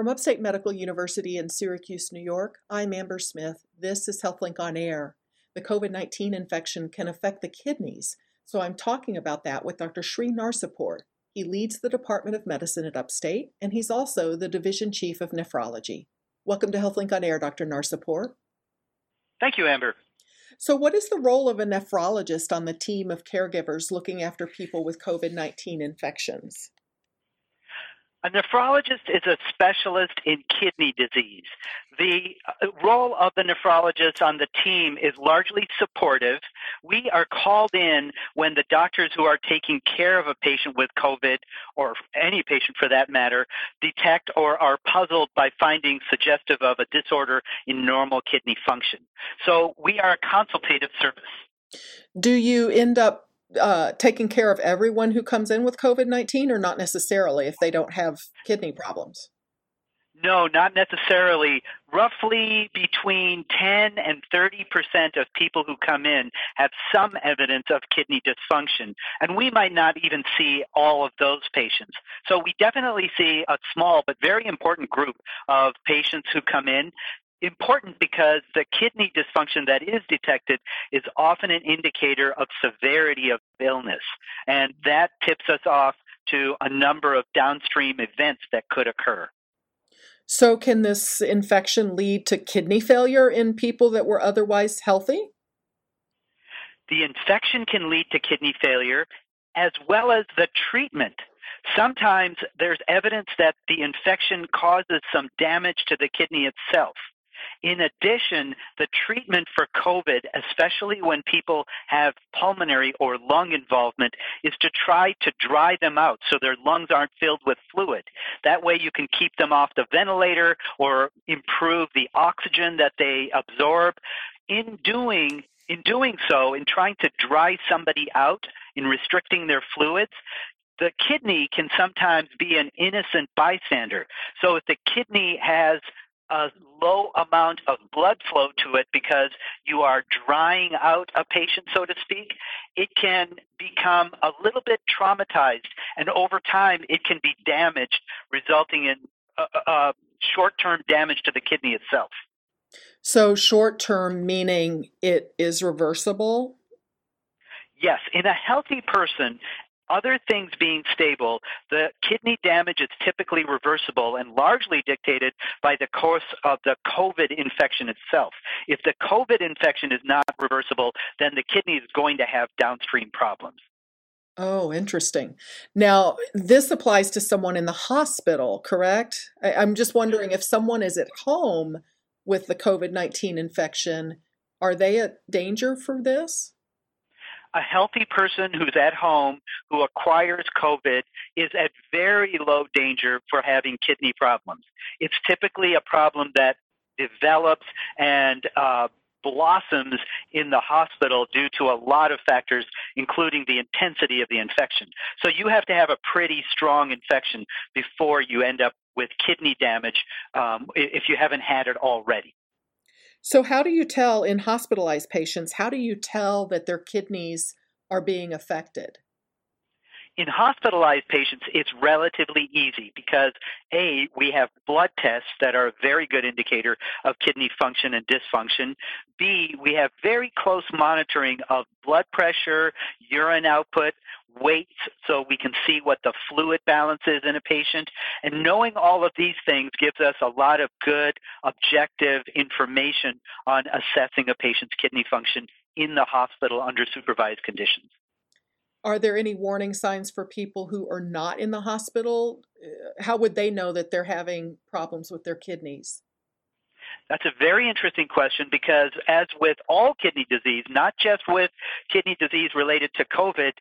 From Upstate Medical University in Syracuse, New York, I'm Amber Smith. This is HealthLink on Air. The COVID 19 infection can affect the kidneys, so I'm talking about that with Dr. Sri Narsipur. He leads the Department of Medicine at Upstate, and he's also the Division Chief of Nephrology. Welcome to HealthLink on Air, Dr. Narsipur. Thank you, Amber. So, what is the role of a nephrologist on the team of caregivers looking after people with COVID 19 infections? A nephrologist is a specialist in kidney disease. The uh, role of the nephrologist on the team is largely supportive. We are called in when the doctors who are taking care of a patient with COVID, or any patient for that matter, detect or are puzzled by findings suggestive of a disorder in normal kidney function. So we are a consultative service. Do you end up uh, taking care of everyone who comes in with COVID 19 or not necessarily if they don't have kidney problems? No, not necessarily. Roughly between 10 and 30 percent of people who come in have some evidence of kidney dysfunction, and we might not even see all of those patients. So we definitely see a small but very important group of patients who come in important because the kidney dysfunction that is detected is often an indicator of severity of illness. And that tips us off to a number of downstream events that could occur. So, can this infection lead to kidney failure in people that were otherwise healthy? The infection can lead to kidney failure as well as the treatment. Sometimes there's evidence that the infection causes some damage to the kidney itself. In addition, the treatment for COVID, especially when people have pulmonary or lung involvement, is to try to dry them out so their lungs aren't filled with fluid. That way you can keep them off the ventilator or improve the oxygen that they absorb. In doing in doing so, in trying to dry somebody out, in restricting their fluids, the kidney can sometimes be an innocent bystander. So if the kidney has a low amount of blood flow to it because you are drying out a patient, so to speak, it can become a little bit traumatized. And over time, it can be damaged, resulting in uh, uh, short term damage to the kidney itself. So, short term meaning it is reversible? Yes. In a healthy person, other things being stable, the kidney damage is typically reversible and largely dictated by the course of the COVID infection itself. If the COVID infection is not reversible, then the kidney is going to have downstream problems. Oh, interesting. Now, this applies to someone in the hospital, correct? I, am just wondering if someone is at home with the COVID 19 infection, are they at danger for this? A healthy person who's at home who acquires COVID is at very low danger for having kidney problems. It's typically a problem that develops and uh, blossoms in the hospital due to a lot of factors, including the intensity of the infection. So you have to have a pretty strong infection before you end up with kidney damage um, if you haven't had it already. So, how do you tell in hospitalized patients, how do you tell that their kidneys are being affected? In hospitalized patients, it's relatively easy because A, we have blood tests that are a very good indicator of kidney function and dysfunction. B, we have very close monitoring of blood pressure, urine output, weights so we can see what the fluid balance is in a patient. And knowing all of these things gives us a lot of good objective information on assessing a patient's kidney function in the hospital under supervised conditions. Are there any warning signs for people who are not in the hospital? Uh, how would they know that they're having problems with their kidneys? That's a very interesting question because, as with all kidney disease, not just with kidney disease related to COVID,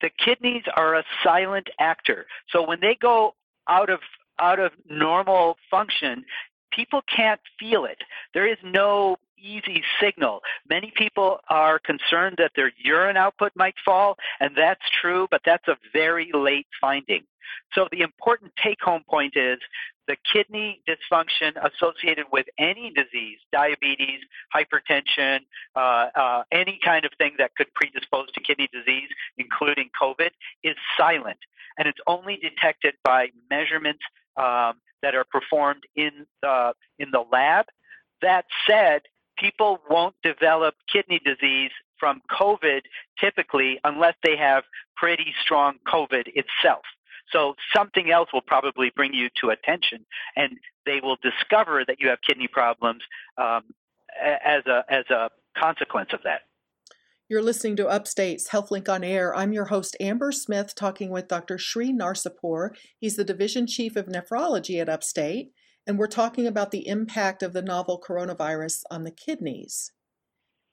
the kidneys are a silent actor. So when they go out of out of normal function, people can't feel it. There is no easy signal. Many people are concerned that their urine output might fall, and that's true, but that's a very late finding. So the important take home point is the kidney dysfunction associated with any disease, diabetes, hypertension, uh, uh, any kind of thing that could predispose to kidney disease, including COVID, is silent. And it's only detected by measurements um, that are performed in the, in the lab. That said, people won't develop kidney disease from COVID typically unless they have pretty strong COVID itself. So something else will probably bring you to attention, and they will discover that you have kidney problems um, as a as a consequence of that. You're listening to Upstate's HealthLink on Air. I'm your host, Amber Smith, talking with Dr. Sri Narsipur. He's the Division Chief of Nephrology at Upstate, and we're talking about the impact of the novel coronavirus on the kidneys.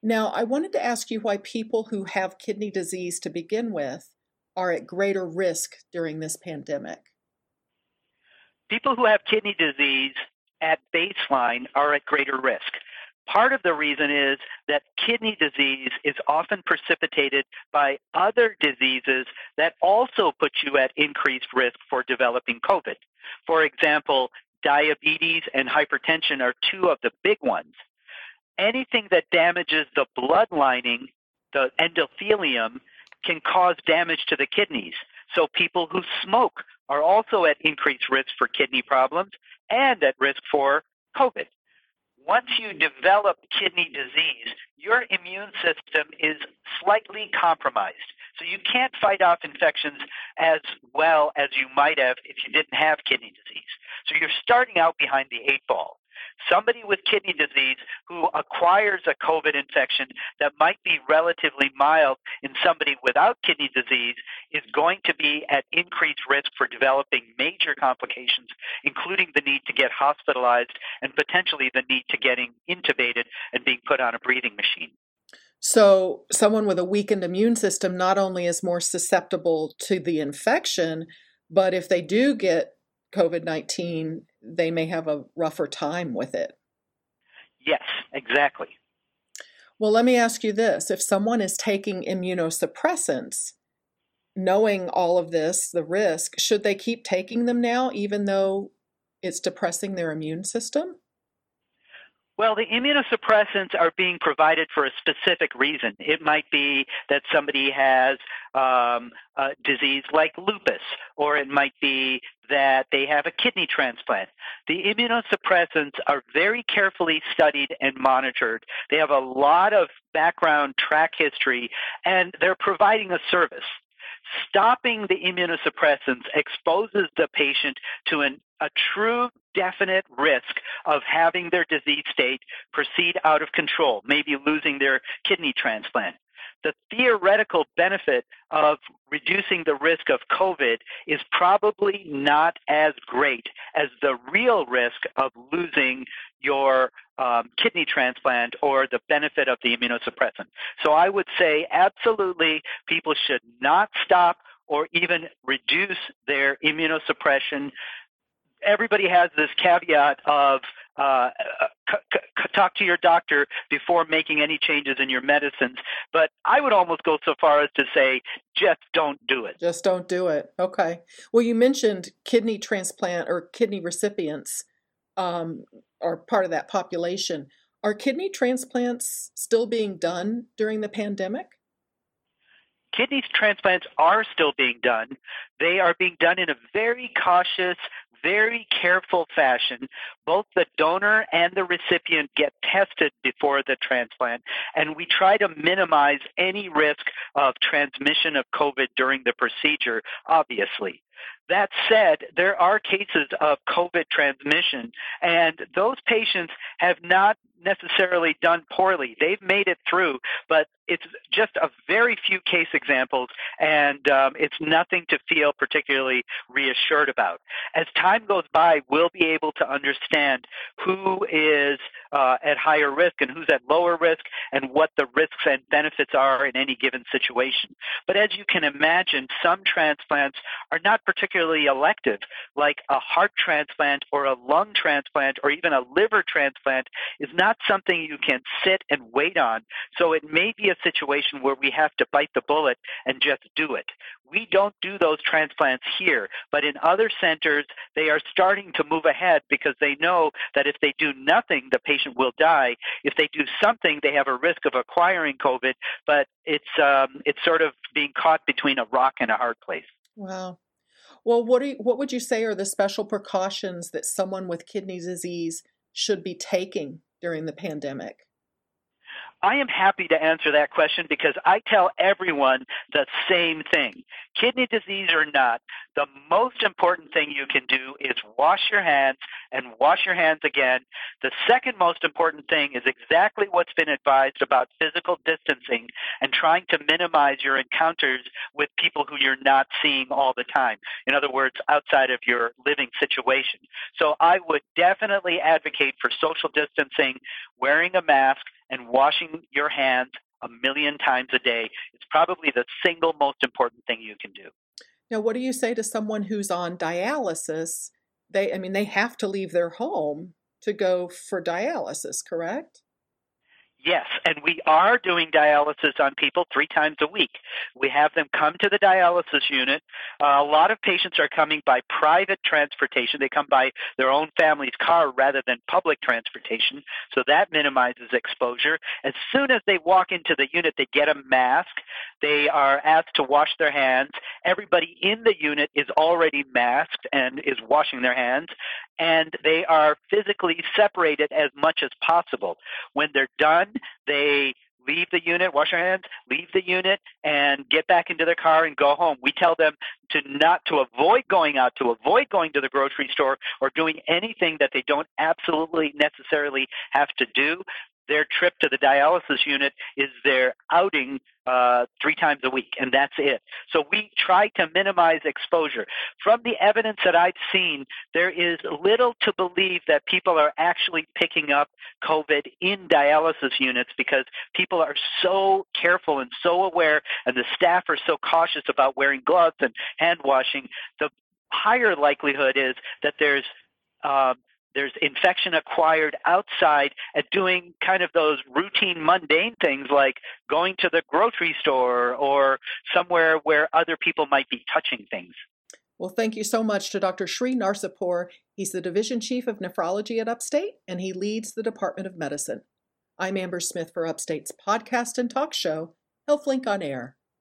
Now, I wanted to ask you why people who have kidney disease to begin with are at greater risk during this pandemic. People who have kidney disease at baseline are at greater risk. Part of the reason is that kidney disease is often precipitated by other diseases that also put you at increased risk for developing COVID. For example, diabetes and hypertension are two of the big ones. Anything that damages the blood lining, the endothelium, can cause damage to the kidneys. So people who smoke are also at increased risk for kidney problems and at risk for COVID. Once you develop kidney disease, your immune system is slightly compromised. So you can't fight off infections as well as you might have if you didn't have kidney disease. So you're starting out behind the eight ball. Somebody with kidney disease who acquires a COVID infection that might be relatively mild in somebody without kidney disease is going to be at increased risk for developing major complications, including the need to get hospitalized and potentially the need to getting intubated and being put on a breathing machine. So, someone with a weakened immune system not only is more susceptible to the infection, but if they do get COVID 19, they may have a rougher time with it. Yes, exactly. Well, let me ask you this if someone is taking immunosuppressants, knowing all of this, the risk, should they keep taking them now, even though it's depressing their immune system? Well, the immunosuppressants are being provided for a specific reason. It might be that somebody has um, a disease like lupus, or it might be that they have a kidney transplant. The immunosuppressants are very carefully studied and monitored. They have a lot of background track history, and they're providing a service. Stopping the immunosuppressants exposes the patient to an, a true definite risk of having their disease state proceed out of control, maybe losing their kidney transplant the theoretical benefit of reducing the risk of COVID is probably not as great as the real risk of losing your um, kidney transplant or the benefit of the immunosuppressant. So I would say absolutely people should not stop or even reduce their immunosuppression. Everybody has this caveat of uh, c- c- talk to your doctor before making any changes in your medicines. But I would almost go so far as to say, just don't do it. Just don't do it. Okay. Well, you mentioned kidney transplant or kidney recipients um, are part of that population. Are kidney transplants still being done during the pandemic? Kidney transplants are still being done. They are being done in a very cautious, very careful fashion. Both the donor and the recipient get tested before the transplant, and we try to minimize any risk of transmission of COVID during the procedure, obviously. That said, there are cases of COVID transmission, and those patients have not necessarily done poorly. They've made it through, but it's just a very few case examples, and um, it's nothing to feel particularly reassured about. As time goes by, we'll be able to understand who is uh, at higher risk and who's at lower risk, and what the risks and benefits are in any given situation. But as you can imagine, some transplants are not particularly elective, like a heart transplant or a lung transplant or even a liver transplant is not something you can sit and wait on. So it may be a situation where we have to bite the bullet and just do it. We don't do those transplants here, but in other centers, they are starting to move ahead because they know that if they do nothing, the patient will die. If they do something, they have a risk of acquiring COVID, but it's um, it's sort of being caught between a rock and a hard place. Wow. Well, what, you, what would you say are the special precautions that someone with kidney disease should be taking during the pandemic? I am happy to answer that question because I tell everyone the same thing. Kidney disease or not, the most important thing you can do is wash your hands and wash your hands again. The second most important thing is exactly what's been advised about physical distancing and trying to minimize your encounters with people who you're not seeing all the time. In other words, outside of your living situation. So I would definitely advocate for social distancing, wearing a mask, and washing your hands a million times a day is probably the single most important thing you can do. Now, what do you say to someone who's on dialysis? They, I mean, they have to leave their home to go for dialysis, correct? Yes, and we are doing dialysis on people three times a week. We have them come to the dialysis unit. Uh, a lot of patients are coming by private transportation. They come by their own family's car rather than public transportation, so that minimizes exposure. As soon as they walk into the unit, they get a mask. They are asked to wash their hands. Everybody in the unit is already masked and is washing their hands, and they are physically separated as much as possible. When they're done, they leave the unit, wash their hands, leave the unit, and get back into their car and go home. We tell them to not to avoid going out, to avoid going to the grocery store or doing anything that they don't absolutely necessarily have to do their trip to the dialysis unit is their outing uh, three times a week, and that's it. So we try to minimize exposure. From the evidence that I've seen, there is little to believe that people are actually picking up COVID in dialysis units because people are so careful and so aware, and the staff are so cautious about wearing gloves and hand washing. The higher likelihood is that there's uh, there's infection acquired outside at doing kind of those routine mundane things like going to the grocery store or somewhere where other people might be touching things. Well, thank you so much to Dr. Sri Narsipur. He's the Division Chief of Nephrology at Upstate, and he leads the Department of Medicine. I'm Amber Smith for Upstate's podcast and talk show, HealthLink on Air.